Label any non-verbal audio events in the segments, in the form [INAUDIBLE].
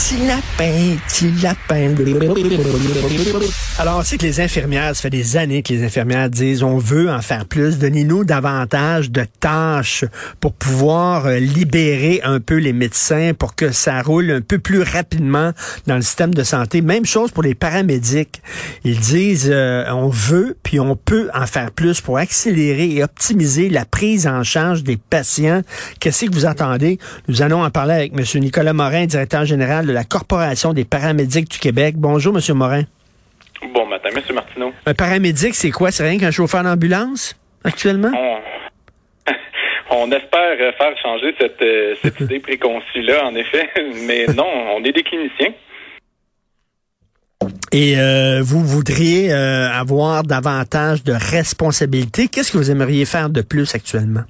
petit lapin, petit lapin. Alors, c'est que les infirmières, ça fait des années que les infirmières disent, on veut en faire plus, donnez-nous davantage de tâches pour pouvoir euh, libérer un peu les médecins, pour que ça roule un peu plus rapidement dans le système de santé. Même chose pour les paramédics. Ils disent, euh, on veut, puis on peut en faire plus pour accélérer et optimiser la prise en charge des patients. Qu'est-ce que vous attendez? Nous allons en parler avec M. Nicolas Morin, directeur général de la Corporation des paramédics du Québec. Bonjour, M. Morin. Bon matin, M. Martineau. Un paramédic, c'est quoi? C'est rien qu'un chauffeur d'ambulance, actuellement? On... [LAUGHS] espère faire changer cette, euh, [LAUGHS] idée préconçue-là, en effet, [LAUGHS] mais non, on est des cliniciens. Et euh, vous voudriez euh, avoir davantage de responsabilités. Qu'est-ce que vous aimeriez faire de plus actuellement?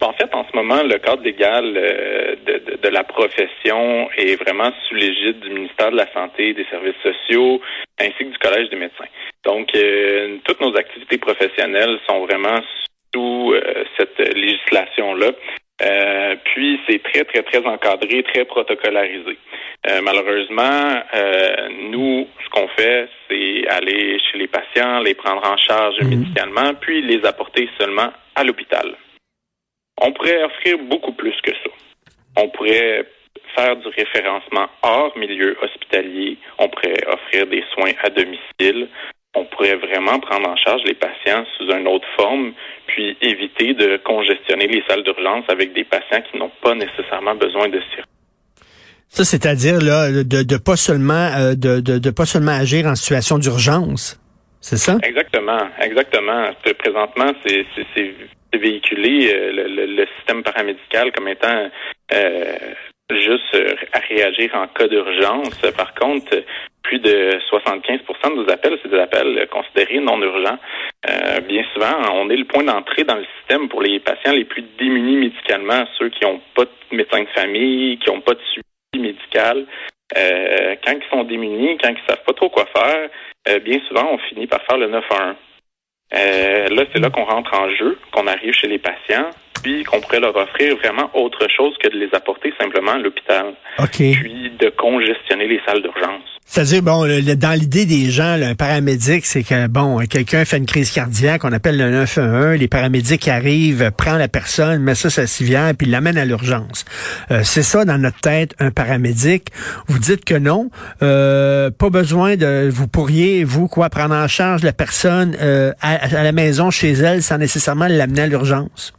En fait, en ce moment, le cadre légal euh, de, de, la profession est vraiment sous l'égide du ministère de la Santé et des Services sociaux, ainsi que du Collège des médecins. Donc, euh, toutes nos activités professionnelles sont vraiment sous euh, cette législation-là. puis, c'est très, très, très encadré, très protocolarisé. malheureusement, nous, ce qu'on fait, c'est aller chez les patients, les prendre en charge mmh. médicalement, puis les apporter seulement à l'hôpital. On pourrait offrir beaucoup plus que ça. On pourrait faire du référencement hors milieu hospitalier. On pourrait offrir des soins à domicile. On pourrait vraiment prendre en charge les patients sous une autre forme, puis éviter de congestionner les salles d'urgence avec des patients qui n'ont pas nécessairement besoin de circuit. Ça, c'est-à-dire là, de, de pas seulement euh, de, de, de, pas seulement agir en situation d'urgence. C'est ça? Exactement, exactement. Présentement, c'est véhiculer euh, le, système paramédical comme étant euh, juste euh, à réagir en cas d'urgence. Par contre, plus de 75 de nos appels, c'est des appels considérés non urgents. bien souvent, on est le point d'entrée dans le système pour les patients les plus démunis médicalement, ceux qui n'ont pas de médecin de famille, qui n'ont pas de suivi médical. quand ils sont démunis, quand ils savent pas trop quoi faire, bien souvent, on finit par faire le 911. Euh, là, c'est là qu'on rentre en jeu, qu'on arrive chez les patients, puis qu'on pourrait leur offrir vraiment autre chose que de les apporter simplement à l'hôpital. Puis de congestionner les salles d'urgence. C'est-à-dire, bon, dans l'idée des gens, un paramédic, c'est que, bon, quelqu'un fait une crise cardiaque, on appelle le 911, les paramédics arrivent, prend la personne, met ça sur la civière, puis l'amène à l'urgence. Euh, c'est ça, dans notre tête, un paramédic. Vous dites que non, euh, pas besoin de, vous pourriez, vous, quoi, prendre en charge la personne euh, à la maison, chez elle, sans nécessairement l'amener à l'urgence.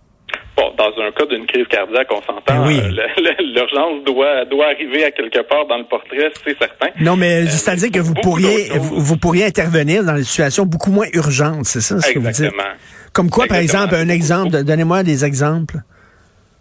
Bon, dans un cas d'une crise cardiaque, on s'entend. Ben euh, l'urgence doit doit arriver à quelque part dans le portrait, c'est certain. Non, mais euh, c'est-à-dire que vous pourriez vous, pourriez intervenir dans des situations beaucoup moins urgentes, c'est ça ce que vous dites? Comme quoi, par exemple, un exemple, donnez-moi des exemples.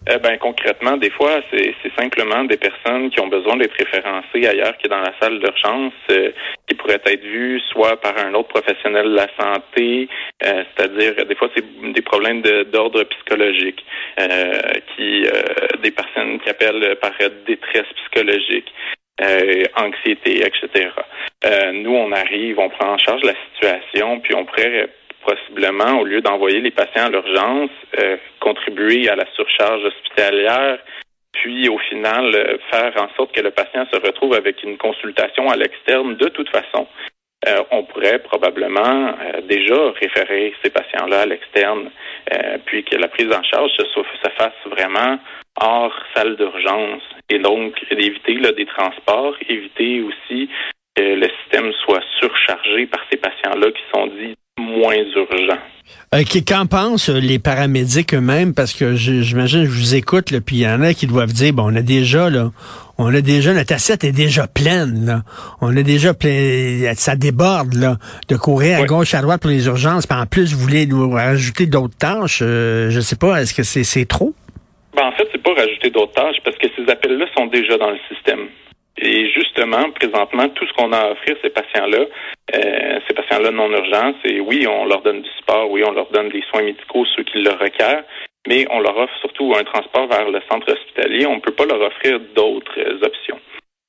Eh ben, concrètement, des fois, c'est simplement des personnes qui ont besoin d'être référencées ailleurs que dans la salle d'urgence, euh, qui pourraient être vues soit par un autre professionnel de la santé, euh, c'est-à-dire des fois c'est des problèmes d'ordre psychologique, euh, qui des personnes qui appellent par détresse psychologique. anxiété, etc. nous, on arrive, on prend en charge la situation, puis on pourrait possiblement, au lieu d'envoyer les patients à l'urgence, euh, contribuer à la surcharge hospitalière, puis au final euh, faire en sorte que le patient se retrouve avec une consultation à l'externe de toute façon. Euh, on pourrait probablement déjà référer ces patients-là à l'externe, puis que la prise en charge se, se fasse vraiment hors salle d'urgence, et donc éviter des transports, éviter aussi que le système soit surchargé par ces patients-là qui sont dits moins urgent. Euh, Qu'en pensent euh, les paramédics eux-mêmes? Parce que j'imagine, je vous écoute, puis il y en a qui doivent dire, bon, on a déjà, là, on a déjà, notre assiette est déjà pleine, là. On a déjà plein, ça déborde, là, de courir à gauche, à droite pour les urgences, puis en plus, vous voulez nous rajouter d'autres tâches. Euh, je sais pas, est-ce que c'est trop? Ben, en fait, c'est pas rajouter d'autres tâches parce que ces appels-là sont déjà dans le système. Et justement, présentement, tout ce qu'on a à offrir ces patients-là, euh, patients-là non urgents, c'est oui, on leur donne du sport, oui, on leur donne des soins médicaux, ceux qui le requièrent, mais on leur offre surtout un transport vers le centre hospitalier. On ne peut pas leur offrir d'autres options.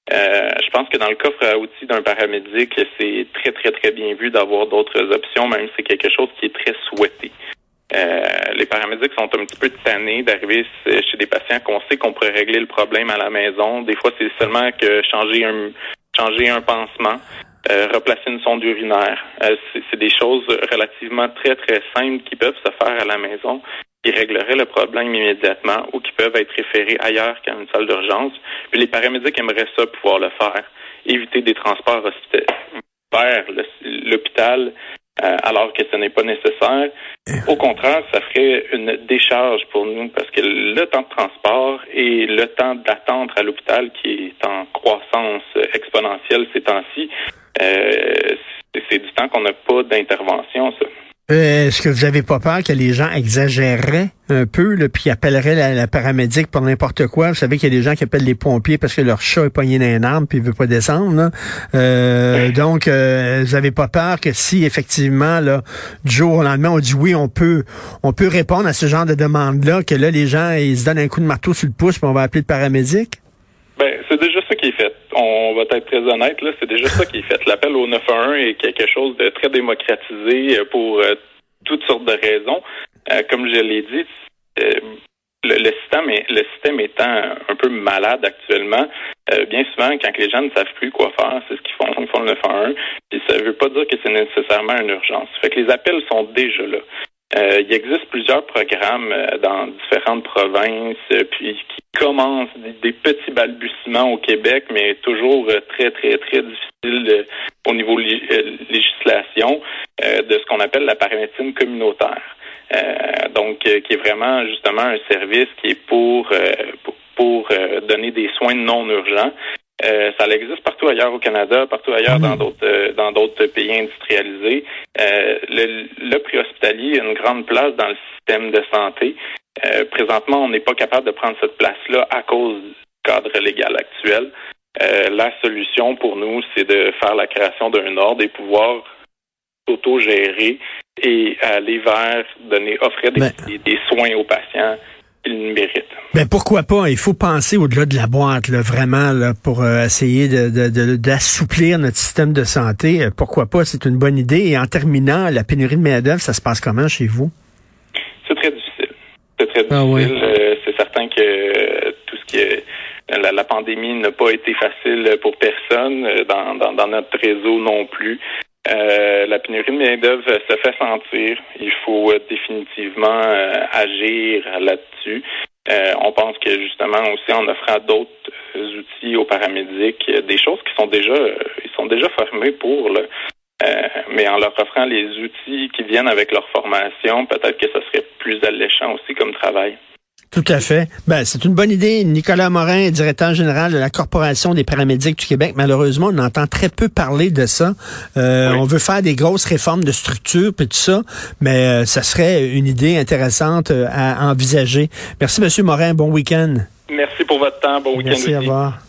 je pense que dans le coffre à outils d'un paramédic, c'est très, très, très bien vu d'avoir d'autres options, même si c'est quelque chose qui est très souhaité. les paramédics sont un petit peu tannés d'arriver chez des patients qu'on sait qu'on pourrait régler le problème à la maison. Des fois, c'est seulement que changer un changer un pansement, euh, replacer une sonde urinaire. Euh, c'est des choses relativement très, très simples qui peuvent se faire à la maison, qui régleraient le problème immédiatement ou qui peuvent être référés ailleurs qu'à une salle d'urgence. Puis les paramédics aimeraient ça pouvoir le faire, éviter des transports vers l'hôpital euh, alors que ce n'est pas nécessaire. Au contraire, ça ferait une décharge pour nous parce que le temps de transport et le temps d'attente à l'hôpital qui est en croissance exponentielle ces temps-ci, c'est du temps qu'on n'a pas d'intervention, ça. Euh, est-ce que vous avez pas peur que les gens exagéreraient un peu, là, puis appelleraient la, la paramédic pour n'importe quoi? Vous savez qu'il y a des gens qui appellent les pompiers parce que leur chat est pogné dans un arbre puis il veut pas descendre. Euh, donc, euh, vous avez pas peur que si effectivement, là, du jour au lendemain, on dit oui, on peut, on peut répondre à ce genre de demande-là, que là, les gens, ils se donnent un coup de marteau sur le pouce, puis on va appeler le paramédic? Ben, c'est déjà ça qui est fait. On va être très honnête, là, c'est déjà ça qui est fait. L'appel au 911 est quelque chose de très démocratisé euh, pour euh, toutes sortes de raisons. Euh, comme je l'ai dit, le, système est, le système étant un peu malade actuellement, bien souvent, quand les gens ne savent plus quoi faire, c'est ce qu'ils font, ils font le 911. Puis ça ne veut pas dire que c'est nécessairement une urgence. Fait que les appels sont déjà là. Euh, il existe plusieurs programmes euh, dans différentes provinces, euh, puis qui commencent des, petits balbutiements au Québec, mais toujours très, très, très difficile au niveau législation de ce qu'on appelle la paramédecine communautaire. donc, qui est vraiment justement un service qui est pour, pour, pour donner des soins non urgents. Euh, ça existe partout ailleurs au Canada, partout ailleurs dans mm. d'autres euh, dans d'autres pays industrialisés. Euh, le, le préhospitalier a une grande place dans le système de santé. Présentement, on n'est pas capable de prendre cette place-là à cause du cadre légal actuel. la solution pour nous, c'est de faire la création d'un ordre et pouvoir auto-gérer et aller vers donner offrir des, des soins aux patients mérite. Ben pourquoi pas? Il faut penser au-delà de la boîte, là, vraiment, là, pour euh, essayer d'assouplir de, notre système de santé. Euh, pourquoi pas? C'est une bonne idée. Et en terminant, la pénurie de main-d'œuvre, ça se passe comment chez vous? C'est très difficile. C'est très ah difficile. Euh, c'est certain que tout ce qui est la, pandémie n'a pas été facile pour personne, dans, dans notre réseau non plus. Euh, la pénurie de main-d'œuvre se fait sentir. Il faut euh, définitivement euh, agir là-dessus. on pense que justement aussi en offrant d'autres outils aux paramédics, des choses qui sont déjà ils sont déjà formés pour le mais en leur offrant les outils qui viennent avec leur formation, peut-être que ce serait plus alléchant aussi comme travail. Tout à fait. Ben, c'est une bonne idée. Nicolas Morin, directeur général de la Corporation des paramédics du Québec. Malheureusement, on entend très peu parler de ça. Euh, on veut faire des grosses réformes de structure et tout ça, mais euh, ça serait une idée intéressante euh, à envisager. Merci, Monsieur Morin. Bon week-end. Merci pour votre temps. Bon week-end. Merci, au revoir.